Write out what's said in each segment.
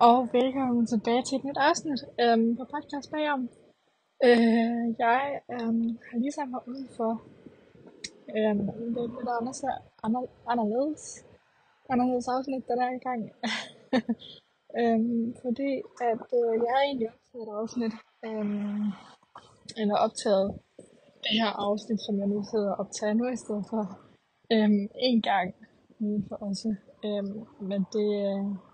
og velkommen tilbage til et nyt afsnit øhm, på podcast bagom. Øh, jeg øhm, har lige sat mig udenfor. Øhm, det er lidt anders, ander, anderledes, anderledes afsnit den her gang. øhm, fordi at øh, jeg har egentlig optaget et afsnit, øhm, eller optaget det her afsnit, som jeg nu sidder og optager nu i stedet for øhm, en gang For også. Øhm, men det, øh,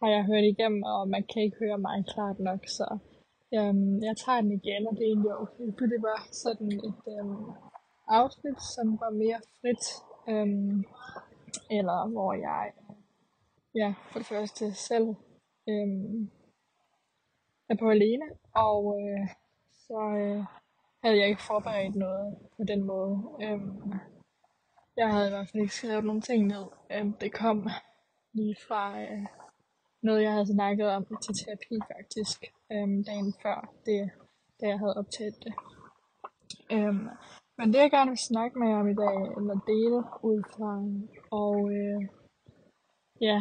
har jeg hørt igennem, og man kan ikke høre mig klart nok, så øhm, jeg tager den igen, og det er egentlig okay. For det var sådan et øhm, afsnit, som var mere frit, øhm, eller hvor jeg, ja, for det første selv øhm, er på alene, og øh, så øh, havde jeg ikke forberedt noget på den måde. Øhm, jeg havde i hvert fald ikke skrevet nogle ting ned. Øhm, det kom lige fra øh, noget, jeg havde snakket om til terapi faktisk, øhm, dagen før, det, da jeg havde optaget det. Øhm, men det jeg gerne vil snakke med jer om i dag, eller dele ud fra, og øh, ja,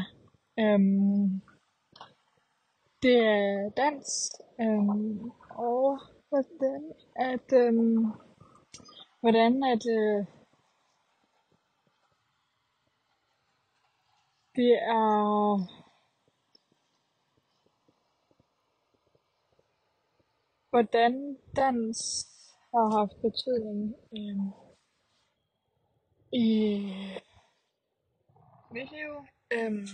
øhm, det er dans, øhm, og hvordan at, øhm, hvordan at, øh, det er hvordan dans har haft betydning øh, i mit liv. Øh,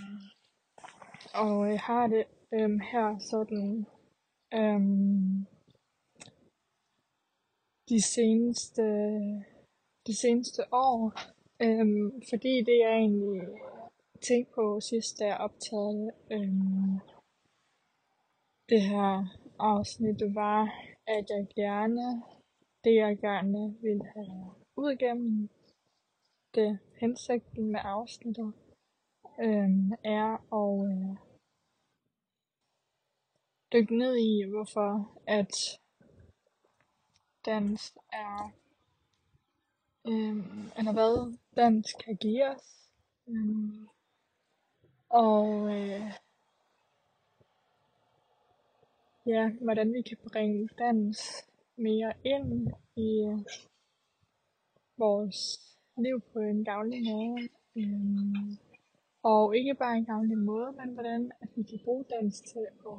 og jeg har det øh, her sådan øh, de seneste de seneste år. Øh, fordi det jeg egentlig tænkte på sidst, da jeg optagede øh, det her afsnit var, at jeg gerne, det jeg gerne ville have ud igennem det hensigten med afsnittet, øh, er at øh, dykke ned i, hvorfor at dans er, øh, eller hvad dans kan give os. Øh, og øh, ja, hvordan vi kan bringe dans mere ind i vores liv på en gavnlig måde. Øhm, og ikke bare en gavnlig måde, men hvordan at vi kan bruge dans til at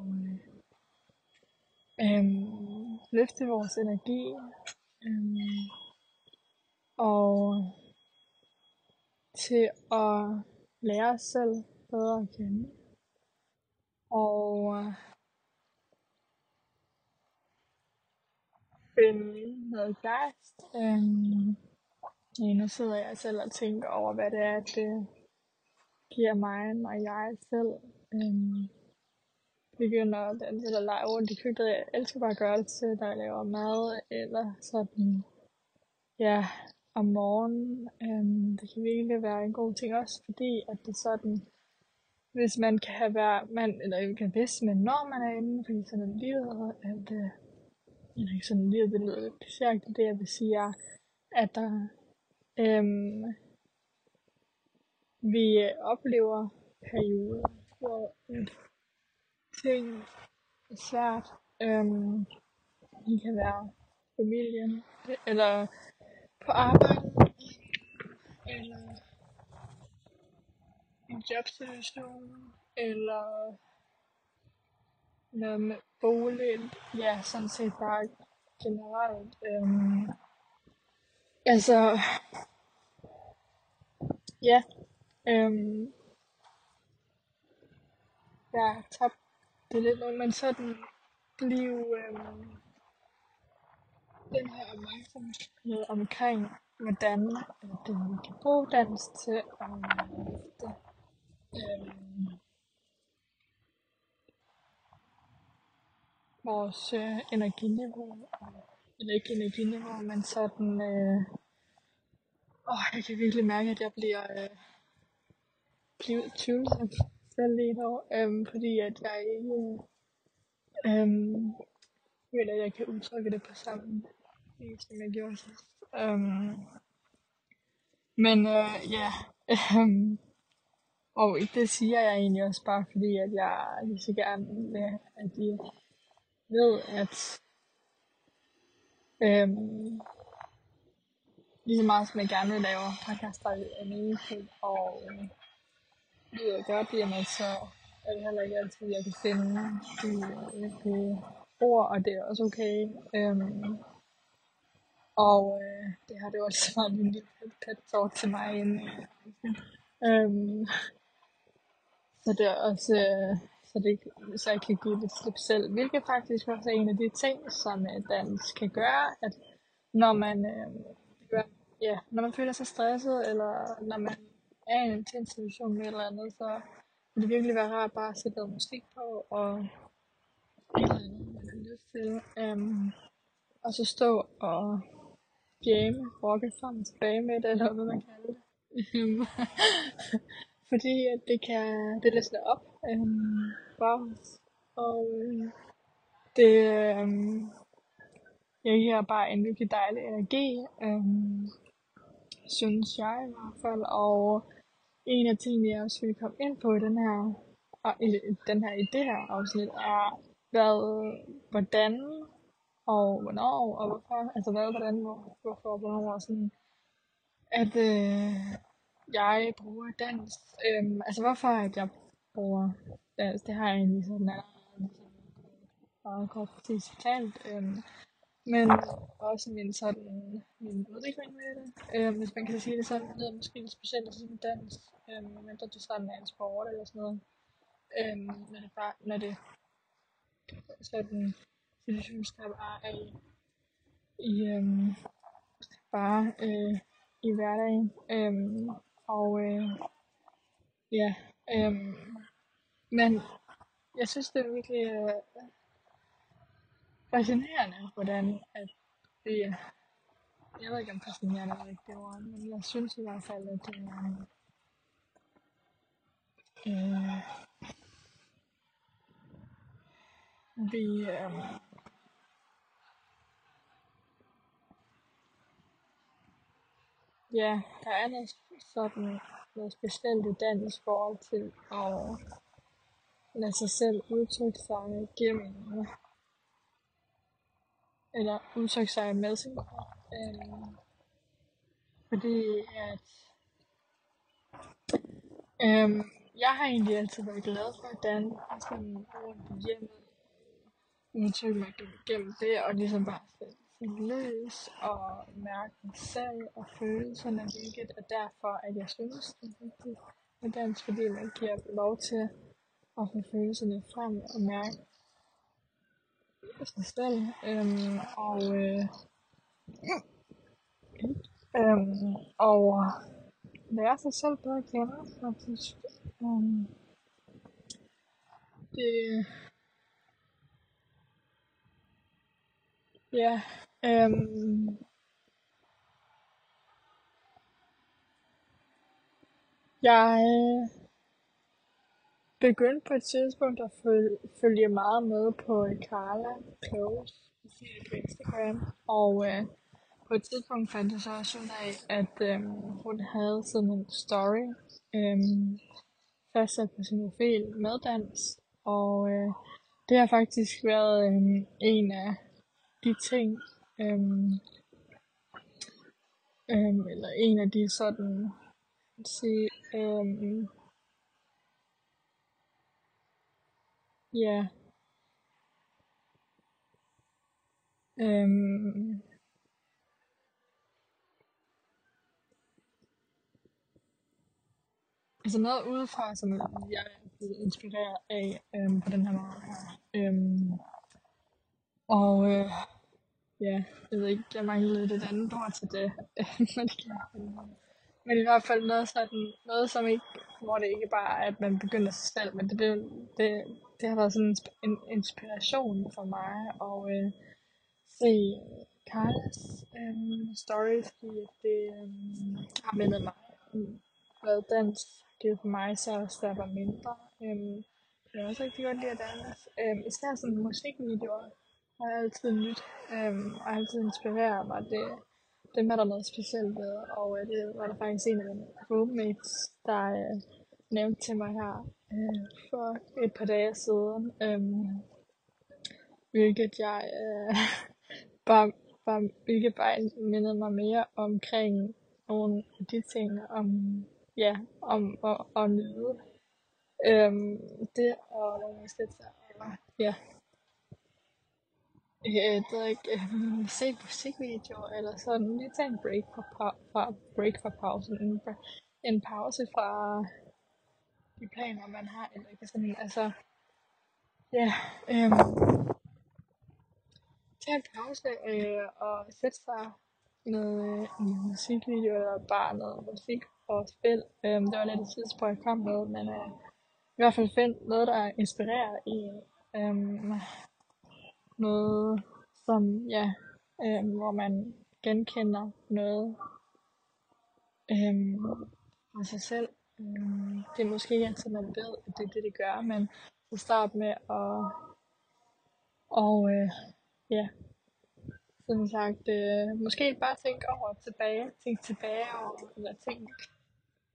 øhm, løfte vores energi. Øhm, og til at lære os selv bedre at kende. Og finde noget gejst. Øhm, ja, nu sidder jeg selv og tænker over, hvad det er, det giver mig, når jeg selv øhm, begynder at danse eller lege rundt i køkkenet. Jeg elsker bare at gøre det til, når jeg laver mad, eller sådan, ja, om morgenen. Øhm, det kan virkelig være en god ting også, fordi at det sådan, hvis man kan have været, man, eller ikke hvis, men når man er inde, fordi sådan en livet, at øh, jeg ikke sådan lige det lyder lidt klichéagtigt, det jeg vil sige er, at der, øhm, vi oplever perioder, hvor ting er svært. Øhm, det kan være familien, eller på arbejde, eller en jobsituation, eller noget med boligen, ja, sådan set bare generelt. Øhm, altså, ja, øhm, jeg har tabt det lidt nu, men sådan blive øhm, den her opmærksomhed omkring, hvordan at, øh, vi kan bruge dans til at øhm, vores øh, energiniveau, eller ikke energiniveau, men sådan, øh, åh, jeg kan virkelig mærke, at jeg bliver, øh, bliver tvivlsom selv lige nu, øh, fordi at jeg ikke øh, føler, at jeg kan udtrykke det på samme vis, som jeg gjorde sidst. Øh, men øh, ja, øh, Og det siger jeg egentlig også bare fordi, at jeg lige så gerne vil, at I ved, at øhm, lige så meget som jeg gerne vil lave podcaster i en og øh, lyder godt, jamen så er det heller ikke altid, jeg kan finde de øh, rigtige ord, og det er også okay. Øhm, og øh, det har det jo også været en lille pet talk til mig inden. øhm, så det er også, øh, så, det, så jeg kan give lidt slip selv, hvilket faktisk også er en af de ting, som øh, dans kan gøre, at når man, øh, ja, når man føler sig stresset, eller når man er i en intens situation eller andet, så vil det virkelig være rart bare at sætte noget musik på, og et eller andet, man har lyst til. Um, og så stå og jamme, rocke frem tilbage med det, eller hvad man kalder det. Fordi at det kan, det løsner op øhm, for os. Og øh, det um, jeg giver bare en virkelig dejlig energi, um, synes jeg i hvert fald. Og en af tingene, jeg også vil komme ind på i den her, og i, den her, i det her afsnit, er, hvad, hvordan og hvornår og hvorfor, altså hvad, hvordan, hvor, hvorfor hvornår, og sådan, at øh, jeg bruger dans. Øhm, altså hvorfor at jeg bruger dans, det har jeg egentlig sådan allerede meget kort præcis fortalt. Øhm, men også min sådan, min udvikling med det. Øhm, hvis man kan sige det sådan, det er måske lidt specielt at sige dans, øhm, men du sådan er en sport eller sådan noget. Øhm, når det bare, når det sådan situationsskab er i, i øhm, bare øh, i hverdagen. Øhm, og øh, ja, øh, men jeg synes det er virkelig øh, fascinerende, hvordan at det, jeg ved ikke om fascinerende er rigtigt ord, men jeg synes i hvert fald, at det er, øh, vi, øh, ja, der er noget sådan noget bestemt i dansk forhold til at lade sig selv udtrykke sig gennem eller udtrykke sig med sin krop. Øh, fordi at øh, jeg har egentlig altid været glad for at danse sådan rundt i hjemmet. Udtrykke mig gennem det, og ligesom bare sætte løs og mærke mig selv og følelserne, hvilket er derfor, at jeg synes, det er vigtigt med dans, fordi man giver lov til at få følelserne frem og mærke sig selv. Øhm, og, øh, øhm, og lære sig selv bedre at kende, faktisk. Øhm, det, ja, øhm, jeg øh, begyndte på et tidspunkt at følge, følge meget med på øh, Carla Close på Instagram, og øh, på et tidspunkt fandt jeg så også ud af, at øh, hun havde sådan en story øh, fastsat på sin profil med dans, og øh, det har faktisk været øh, en af de ting, øhm, øhm, eller en af de sådan, sige, øhm, Ja. Øhm. Altså noget udefra, som jeg er blevet inspireret af øhm, på den her måde. Øhm, og øh, ja, jeg ved ikke, jeg mangler lidt et andet ord til det. men, men i hvert fald noget sådan, noget som ikke, hvor det ikke bare er, at man begynder sig selv, men det, det, det, det har været sådan en inspiration for mig at øh, se Carlas øh, stories, fordi det øh, har mindet mig hvad dans givet for mig, så også da jeg var mindre. Øh, jeg har også rigtig godt lide at danse. Øh, især sådan musikvideoer har jeg altid nyt, øhm, og altid inspirerer mig. Det, dem er der noget specielt ved, og øh, det var der faktisk en af mine roommates, der øh, nævnte til mig her øh, for et par dage siden, øh, hvilket jeg øh, bare, bare, hvilket bare mindede mig mere omkring nogle af de ting, om, ja, om at, at nyde øhm, det og øh, sætte sig ja, øh, det er ikke, øh, se musikvideoer eller sådan, lige tage en break fra, fra, break fra pausen, en, en pause fra de planer, man har, eller ikke? Sådan, altså, ja, øhm, tage en pause øh, og sætte sig noget øh, en musikvideo eller bare noget musik og spil. Øhm, det var lidt et tidspunkt, jeg kom med, men øh, i hvert fald find noget, der inspirerer en. Øhm, noget, som, ja, øh, hvor man genkender noget øh, af sig selv. Øhm, det er måske ikke altid, man ved, at det er det, det gør, men så start med at og, øh, ja, som sagt, øh, måske bare tænke over tilbage, tænke tilbage over, eller tænke,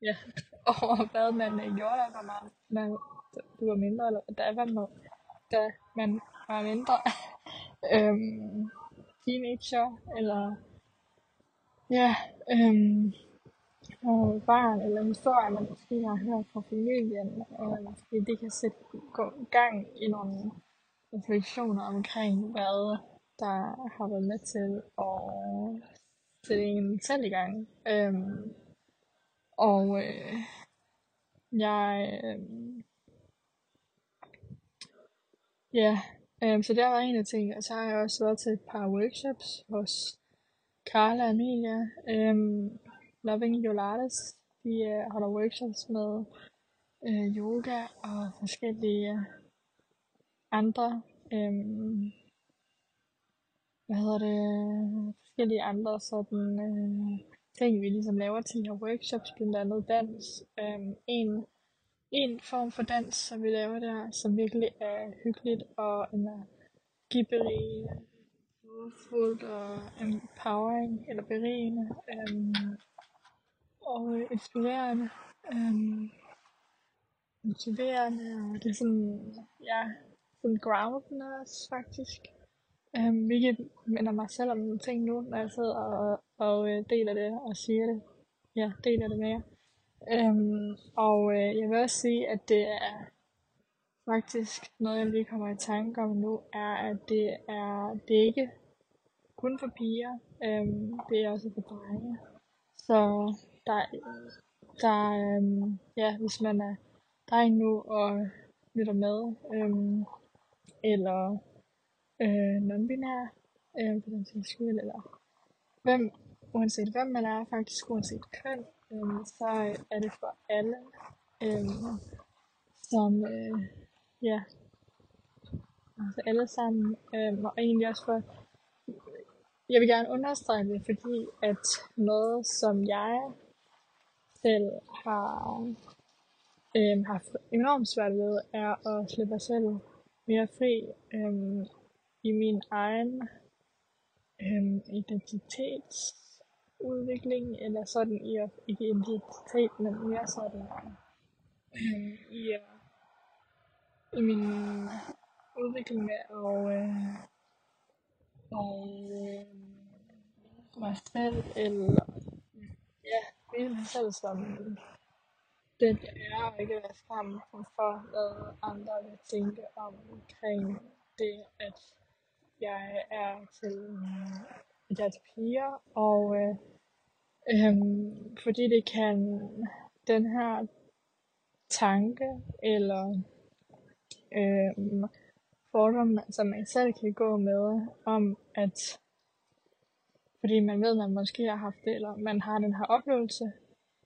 ja, over hvad man øh, gjorde, da man, man, du var mindre, eller da man, da man og en indre øhm, teenager, eller ja, øhm, og barn, eller historier, man måske har hørt fra familien, og måske det kan sætte gang i nogle refleksioner omkring, hvad der har været med til at sætte en selv i gang. Øhm, og øh, jeg, øh, ja, Øhm, så det har været en af tingene. Og så har jeg også været til et par workshops hos Carla og Amelia. Øh, Loving Yolates, de øh, holder workshops med øh, yoga og forskellige andre øh, hvad hedder det, forskellige andre sådan øh, ting, vi ligesom laver til her workshops, blandt andet dans. Øh, en, en form for dans, som vi laver der, som virkelig er hyggeligt og energiberig, øh, fuldt og empowering, eller berigende, øh, og inspirerende. Øh, motiverende, og det er sådan, ja, sådan groundende også, faktisk. Um, hvilket minder mig selv om nogle ting nu, når jeg sidder og, og øh, deler det og siger det. Ja, deler det med jer. Øhm, og øh, jeg vil også sige, at det er faktisk noget, jeg lige kommer i tanke om nu, er, at det er, det er ikke kun for piger, øhm, det er også for drenge. Så der, der øhm, ja, hvis man er dreng nu og lytter med, øhm, eller øh, non-binær, øh, på den sags skyld, eller hvem, uanset hvem man er, faktisk uanset køn, øhm, så er det for alle, øhm, som, øh, ja, altså alle sammen, øhm, og egentlig også for, jeg vil gerne understrege det, fordi at noget, som jeg selv har øhm, har enormt svært ved, er at slippe mig selv mere fri. øhm, i min egen øhm, udviklingen, eller sådan i at, ikke identitet, men mere sådan i, at, i min udvikling med at øh, og, øh, mig selv, eller ja, vise mig selv som den jeg er, og ikke være frem for, hvad andre vil tænke omkring det, at jeg er til, deres er piger, og øh, øh, fordi det kan den her tanke eller øh, fordom, som man selv kan gå med, om at fordi man ved, at man måske har haft det, eller man har den her oplevelse,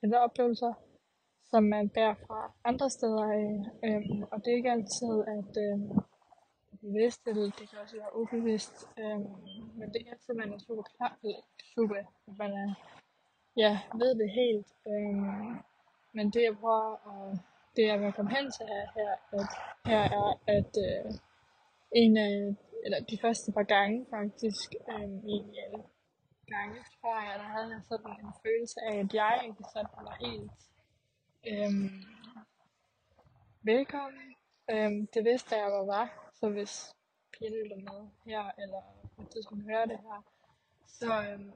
eller oplevelser, som man bærer fra andre steder af, øh, og det er ikke altid, at øh, bevidst, eller det kan også være ubevidst. Øhm, men det er altid, man er super klar, super, at man er, ja, ved det helt. Øhm, men det jeg prøver at, det jeg vil komme hen til her, her, at, her er, at øh, en af, eller de første par gange faktisk, øhm, egentlig alle gange, tror jeg, der havde jeg sådan en følelse af, at jeg ikke sådan var helt, øhm, velkommen. Øhm, det vidste jeg, hvor var, så hvis pigerne lytter med her, eller på et tidspunkt hører det her, så øhm,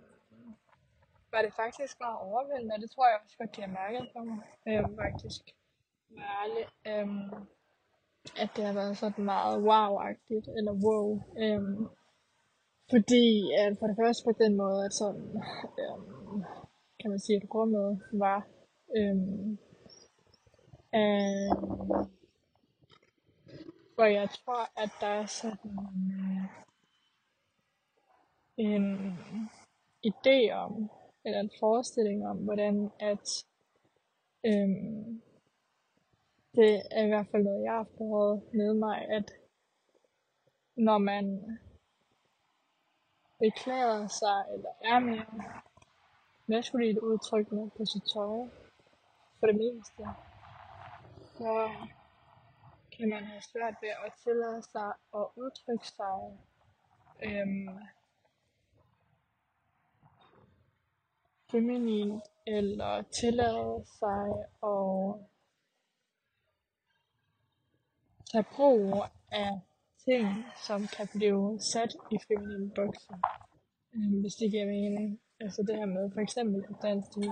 var det faktisk meget overvældende, og det tror jeg også godt, de har mærket på mig, øhm, faktisk. Være ærlig. Øhm, at det har været sådan meget wow-agtigt, eller wow. Øhm, fordi at for det første på den måde, at sådan, øhm, kan man sige, at rummet var øhm, øhm, hvor jeg tror, at der er sådan øh, en idé om, eller en forestilling om, hvordan at øhm, det er i hvert fald noget, jeg har fået med mig, at når man beklager sig, eller er mere maskulint udtrykkende på sit tøj, for det meste, så kan man have svært ved at tillade sig at udtrykke sig øhm, feminin, eller tillade sig at tage brug af ting, som kan blive sat i feminine bokser, øhm, hvis det giver mening. Altså det her med for eksempel dans til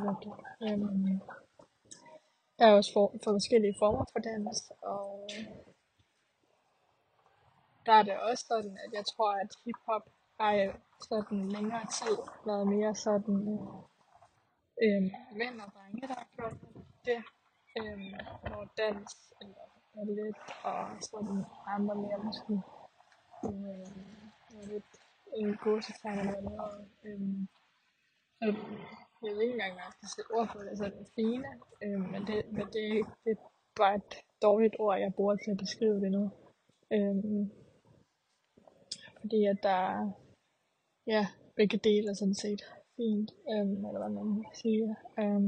øhm, der er også for, for forskellige former for dans, og der er det også sådan, at jeg tror, at hiphop har sådan længere tid været mere sådan øh, mænd og drenge, der har gjort det, øh, når dans eller ballet og sådan andre mere måske øh, lidt øh, gåsetegn eller og øh, øh, jeg ved ikke engang, hvad jeg skal sætte ord på det, altså, sådan fine, øh, men, det, men det, det er bare et dårligt ord, jeg bruger til at beskrive det nu. Øh, fordi at der ja, begge dele er sådan set fint, øh, eller hvad man siger. Øh,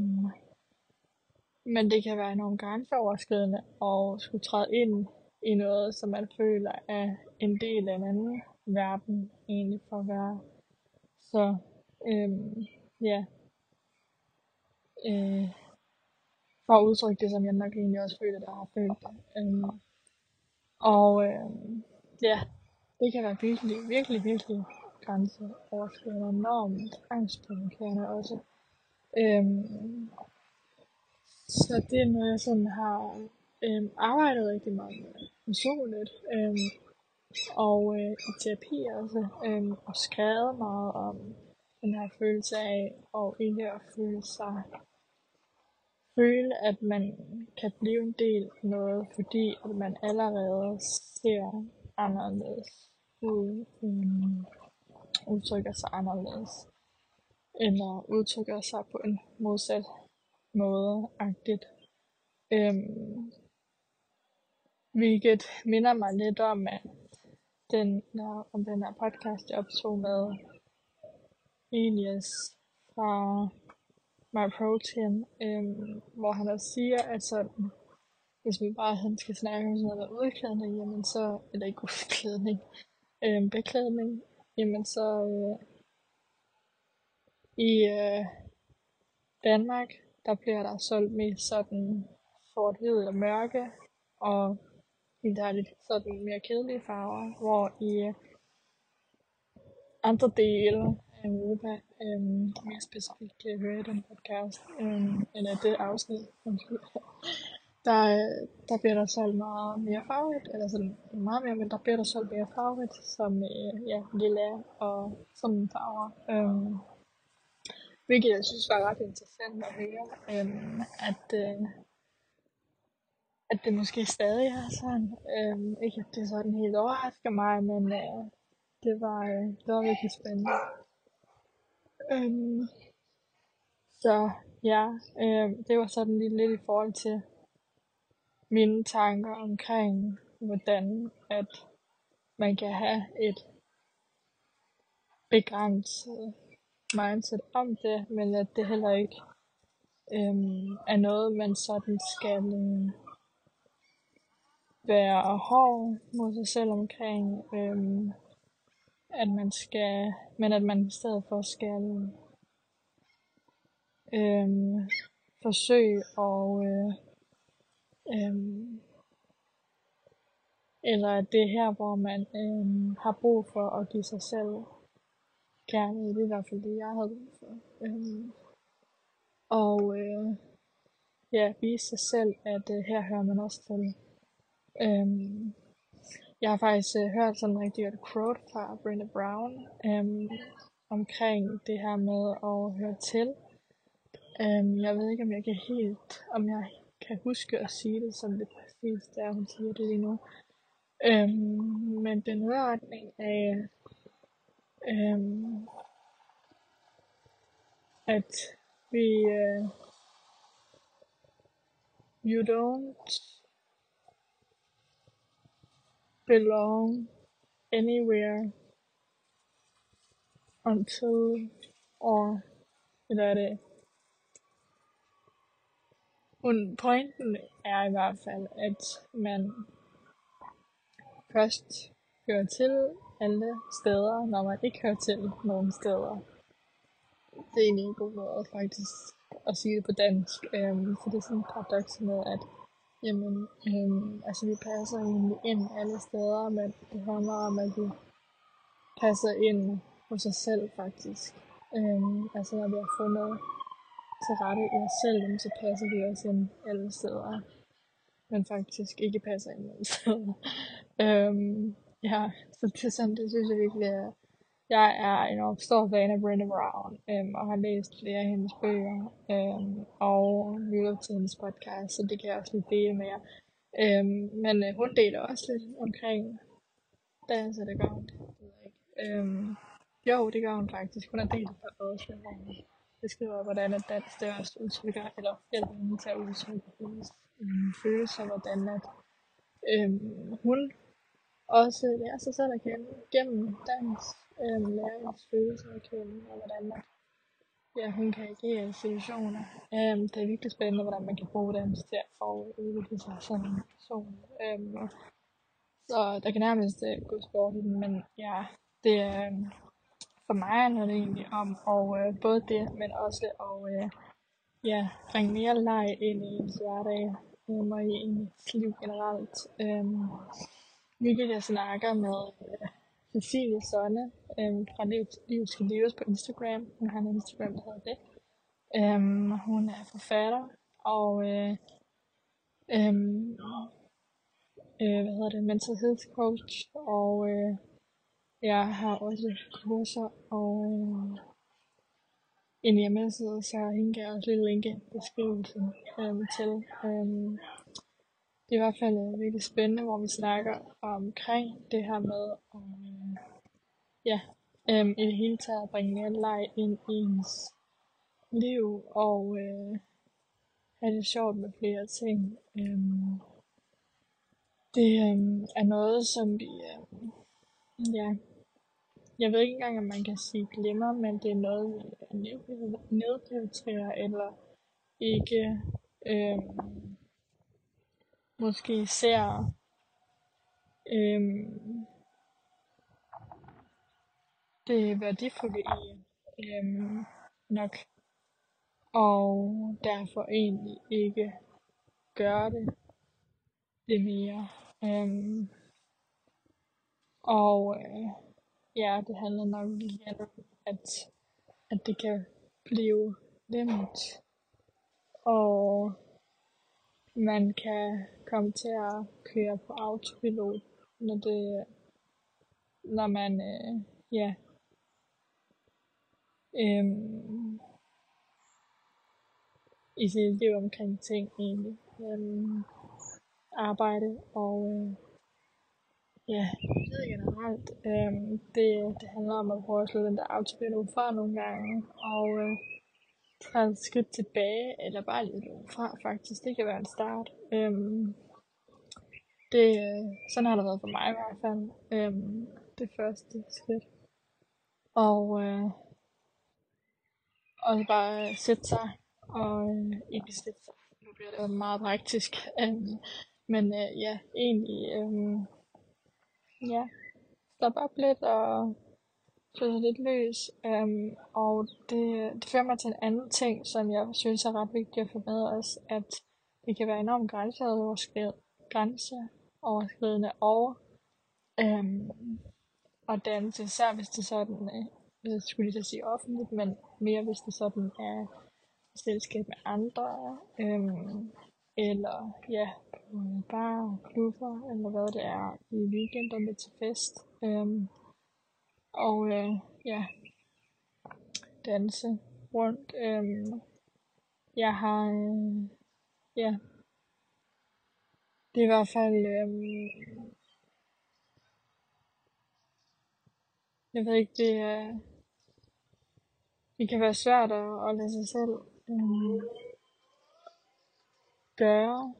men det kan være enormt grænseoverskridende at skulle træde ind i noget, som man føler er en del af en anden verden, egentlig for at være. Så, øhm, ja. Øh, for at udtrykke det, som jeg nok egentlig også føler, der har følt det. Øhm, og øh, ja, det kan være virkelig, virkelig, virkelig grænseoverskridende, enormt angstprovokerende også. Øhm, så det er noget, jeg sådan har øhm, arbejdet rigtig meget med personligt. Øhm, og øh, i terapi også. Øhm, og skrevet meget om den her følelse af og ikke at føle sig føle, at man kan blive en del af noget, fordi at man allerede ser anderledes ud, øhm, udtrykker sig anderledes, eller udtrykker sig på en modsat måde, agtigt. Øhm, hvilket minder mig lidt om, at den, om den her podcast, jeg optog med Elias fra My Protein, øhm, hvor han også siger, at sådan, hvis vi bare han skal snakke om sådan noget udklædning, jamen så, eller ikke udklædning, øhm, beklædning, jamen så øh, i øh, Danmark, der bliver der solgt mest sådan sort-hvid og mørke, og helt lidt sådan mere kedelige farver, hvor i øh, andre dele Europa, øh, mere specifikt øh, kan jeg høre i den podcast, øhm, eller det afsnit, der, øh, der bliver der solgt meget mere farvet, eller sådan meget mere, men der bliver der solgt mere farvet, som øh, ja, lilla og sådan farver. Øh, hvilket jeg synes var ret interessant at høre, øh, at, øh, at det måske stadig er sådan. Øh, ikke at det sådan helt overrasker mig, men øh, det, var, øh, det var virkelig spændende. Øhm, så ja, øh, det var sådan lige lidt i forhold til mine tanker omkring, hvordan at man kan have et begrænset mindset om det, men at det heller ikke øhm, er noget, man sådan skal øh, være hård mod sig selv omkring, øhm, at man skal, men at man i stedet for skal øhm, forsøge og øh, øhm, eller at det er her, hvor man øhm, har brug for at give sig selv kærlighed. Det er i hvert fald det, jeg havde brug for. Øhm, og øh, ja, vise sig selv, at øh, her hører man også til. Øhm, jeg har faktisk øh, hørt sådan en rigtig godt quote fra Brenda Brown øhm, omkring det her med at høre til. Øhm, jeg ved ikke, om jeg kan helt, om jeg kan huske at sige det som det præcis der hun siger det lige nu. Øhm, men den er af, øhm, at vi, øh, you don't belong anywhere until, or, eller er det, pointen er i hvert fald, at man først hører til alle steder, når man ikke hører til nogen steder. Det er egentlig en god måde faktisk at sige det på dansk. Øhm, for det er sådan en paradoks med, at jamen, øhm, altså vi passer egentlig ind alle steder, men det handler om, at vi passer ind hos os selv faktisk. Øhm, altså når vi har fundet til rette i os selv, så passer vi os ind alle steder. Men faktisk ikke passer ind alle steder. øhm, ja, så det, sådan, det synes jeg virkelig er, jeg er en stor fan af Brenda Brown, øhm, og har læst flere af hendes bøger, øhm, og lyttet til hendes podcast, så det kan jeg også lige dele med jer. Øhm, men øh, hun deler også lidt omkring dans, og det gør hun. Øhm, jo, det gør hun faktisk. Hun har delt et par også, hvor hun beskriver, hvordan at dans det også udtrykker, eller hjælper hende til at udtrykke hendes øhm, følelser, hvordan at øhm, hun også lærer sig selv at kende gennem dans, øhm, lærer hendes følelser at kende, og hvordan man, ja, hun kan agere i situationer. Øh, det er virkelig spændende, hvordan man kan bruge dem til at udvikle sig som en person. Øh, så der kan nærmest øh, gå sport i den, men ja, det er, øh, for mig handler det egentlig om og øh, både det, men også at øh, ja, bringe mere leg ind i ens hverdag øh, og i ens liv generelt. Øh, hvilket jeg snakker med øh, Cecilie Sonne øhm, fra Livet skal leves på Instagram. Hun har en Instagram, der hedder det. Øhm, hun er forfatter og øh, øh, øh, hvad hedder det, mental health coach og øh, jeg har også kurser og øh, en hjemmeside, så hende kan jeg også lige linke i beskrivelsen øh, til. Øh, det er i hvert fald øh, virkelig spændende, hvor vi snakker omkring det her med at øh, ja, øhm, i det hele taget at bringe mere leg ind i ens liv og øh, have det sjovt med flere ting. Øhm, det øhm, er noget, som vi øhm, ja, jeg ved ikke engang, om man kan sige glemmer, men det er noget, vi nedprioriterer eller ikke øhm, måske ser øhm, det værdifulde i øhm, nok, og derfor egentlig ikke gøre det det mere. Øhm, og øh, ja, det handler nok igen om, at, at det kan blive nemt, og man kan komme til at køre på autopilot, når det, når man, øh, ja, øhm, i sit liv omkring ting egentlig, øhm, arbejde og øh, Ja, livet generelt. Øhm, det, det handler om at prøve at slå den der autopilot fra nogle gange, og øh, træde et skridt tilbage, eller bare lidt fra faktisk. Det kan være en start. Øhm, det, øh, sådan har det været for mig i hvert fald. Øhm, det første skridt. Og øh, og bare sætte sig, og øh, ikke sætte sig. Nu bliver det meget praktisk. Øhm, men øh, ja, egentlig... Øh, ja, stop op lidt og slå sig lidt løs. Um, og det, det fører mig til en anden ting, som jeg synes er ret vigtigt at få med os, at det kan være enormt grænseoverskridende grænseoverskridende og øhm, og danse, især hvis det sådan, øh, Øh, jeg skulle lige sige offentligt, men mere hvis det sådan er selskab med andre, øhm, eller ja, på bar, klubber, eller hvad det er, i weekenderne til fest. Øhm, og øh, ja, danse rundt. Øhm, jeg har, øh, ja, det er i hvert fald, øhm, jeg ved ikke, det er, det kan være svært at, at lade sig selv. Mm. Øh, gøre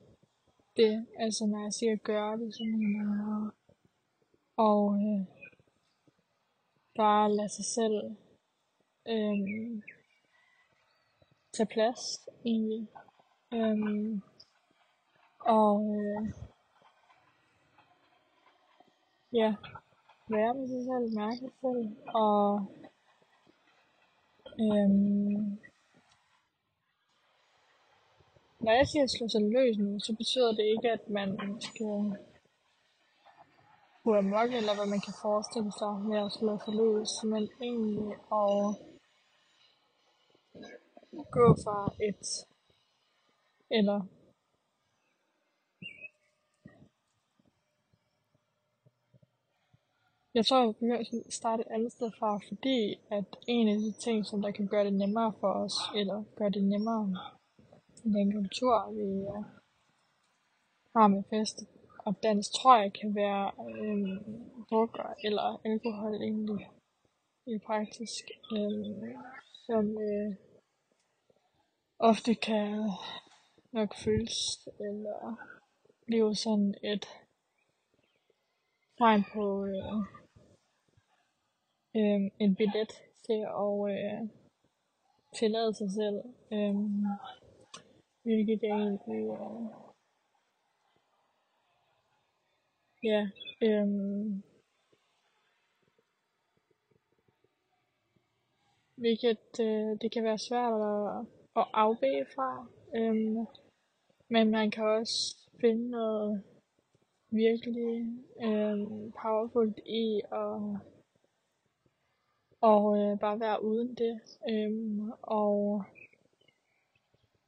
det, altså når jeg siger gøre det, så mener jeg og øh, bare lade sig selv øh, tage plads i øh, og øh, ja, være med sig selv, mærke sig selv, og øhm, når jeg siger slå sig løs nu, så betyder det ikke, at man skal gå amok, eller hvad man kan forestille sig med at slå sig løs, men egentlig at gå fra et, eller Jeg tror, jeg begynder at starte et andet sted fra, fordi at en af de ting, som der kan gøre det nemmere for os, eller gøre det nemmere i den kultur, vi uh, har med fest og dans, tror jeg kan være øh, drukker eller alkohol egentlig i praktisk, øh, som øh, ofte kan nok føles eller blive sådan et tegn på øh, øh, en billet til at øh, tillade sig selv, øh, hvilket jeg egentlig, øh, ja, øh, hvilket øh, det kan være svært at, at afvæge fra, øh, men man kan også finde noget virkelig øh, powerfult i at og øh, bare være uden det. Øhm, og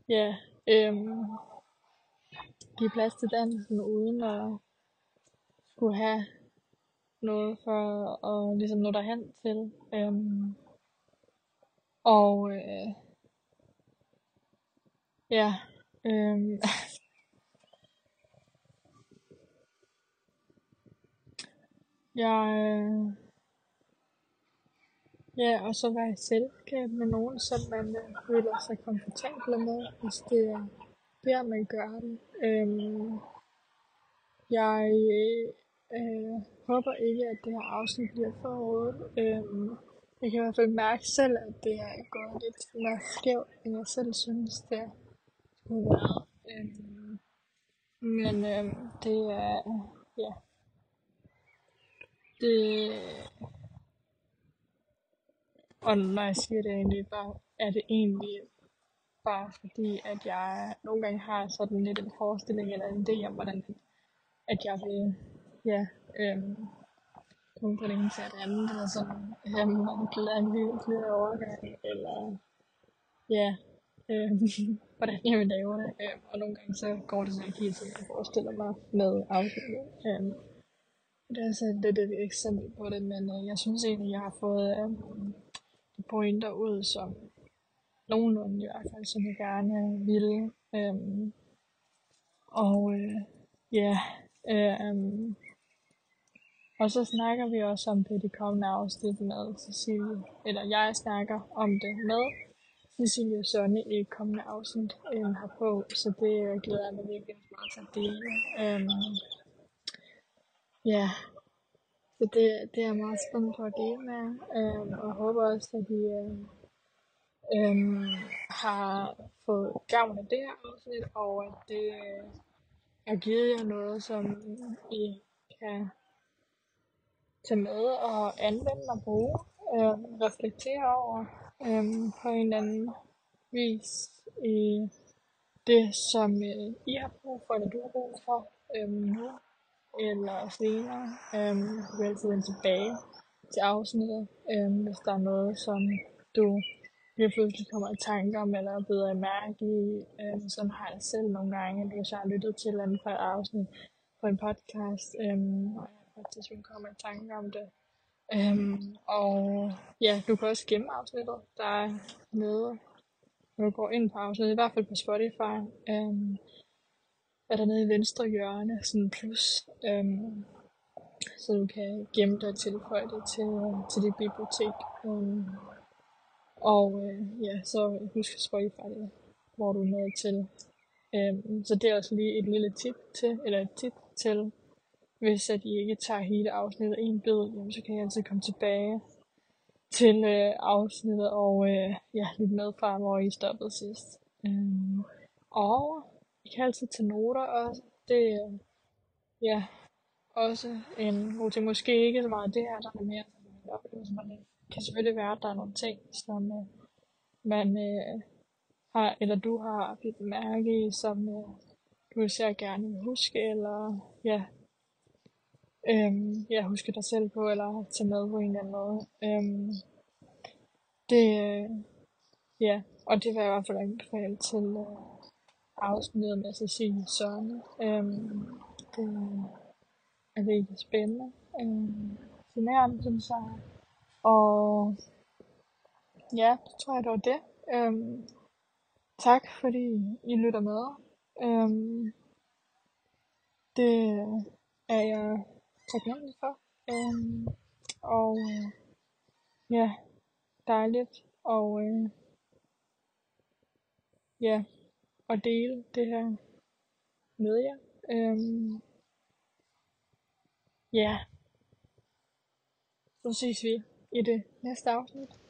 ja, øhm, give plads til dansen uden at skulle have noget for at ligesom nå derhen til. Øhm, og øh, ja, øhm, jeg øh, Ja, og så være i selskab med nogen, som man øh, føler sig komfortabel med, hvis det er der, man gør det. Øhm, jeg øh, øh, håber ikke, at det her afsnit bliver for hårdt. Øhm, jeg kan i hvert fald mærke selv, at det er gået lidt mere skævt, end jeg selv synes, det skulle være. Øhm, men øhm, det er, ja, det og når jeg siger det egentlig, bare, er det egentlig bare fordi, at jeg nogle gange har sådan lidt en forestilling eller en idé om, hvordan at jeg vil, ja, øhm, komme fra det ene til det andet, eller sådan, øhm, lade en lille overgang, eller, ja, øhm, hvordan jeg vil lave det, øhm, og nogle gange så går det så ikke helt, som jeg forestiller mig med afsnittet. Øhm, det er så lidt et eksempel på det, men øh, jeg synes egentlig, jeg har fået øh, pointer ud, som nogenlunde i hvert fald, som jeg gerne ville. Øhm, og øh, ja, øh, og så snakker vi også om det, de kommende afsnit med Cecilie, eller jeg snakker om det med Cecilie Sonne i kommende afsnit øhm, herpå, så det glæder jeg mig virkelig meget til at dele. Øhm, ja, så det, det er jeg meget spændt på at dele med, øhm, og jeg håber også, at I øhm, øhm, har fået gavn af det her afsnit, og at det øh, har givet jer noget, som I kan tage med og anvende og bruge, øhm, reflektere over øhm, på en eller anden vis i det, som øh, I har brug for, eller du har brug for øhm, nu eller senere. Øhm, du kan altid vende tilbage til afsnittet, øhm, hvis der er noget, som du lige pludselig kommer i tanke om, eller bedre i mærke i. Øhm, sådan har jeg selv nogle gange, hvis jeg har lyttet til et eller andet fra et afsnit på en podcast, øhm, og jeg på et tidspunkt kommer i tanke om det. Øhm, og ja, du kan også gemme afsnittet, der er nede, når du går ind på afsnittet, i hvert fald på Spotify. Øhm, er der nede i venstre hjørne, sådan plus, øhm, så du kan gemme det og tilføje det til, øh, til dit bibliotek. Øhm, og øh, ja, så husk Spotify, det, hvor du er nået til. Øhm, så det er også lige et lille tip til, eller et tip til, hvis at I ikke tager hele afsnittet en bid, jamen, så kan I altid komme tilbage til øh, afsnittet og øh, ja, lytte med fra, hvor I stoppede sidst. Øhm, og jeg kan altid tage noter også. Det er ja, også en god ting. Måske ikke så meget det her, der er mere oplevelse, Man det kan selvfølgelig være, at der er nogle ting, som øh, man øh, har, eller du har bidt mærke i, som øh, du især gerne vil huske, eller ja, øhm, ja, huske dig selv på, eller tage med på en eller anden måde. Øhm, det, øh, ja, og det vil jeg i hvert fald anbefale til øh, afsnittet med Cecilie Søren. Øhm, øh, det er virkelig spændende. Øhm, fascinerende, synes jeg. Og ja, det tror jeg, det var det. Øhm, tak fordi I lytter med. Øhm, det er jeg taknemmelig for. Øhm, og ja, dejligt og øh, ja, at dele det her med jer. Øhm, ja, så ses vi i det næste afsnit.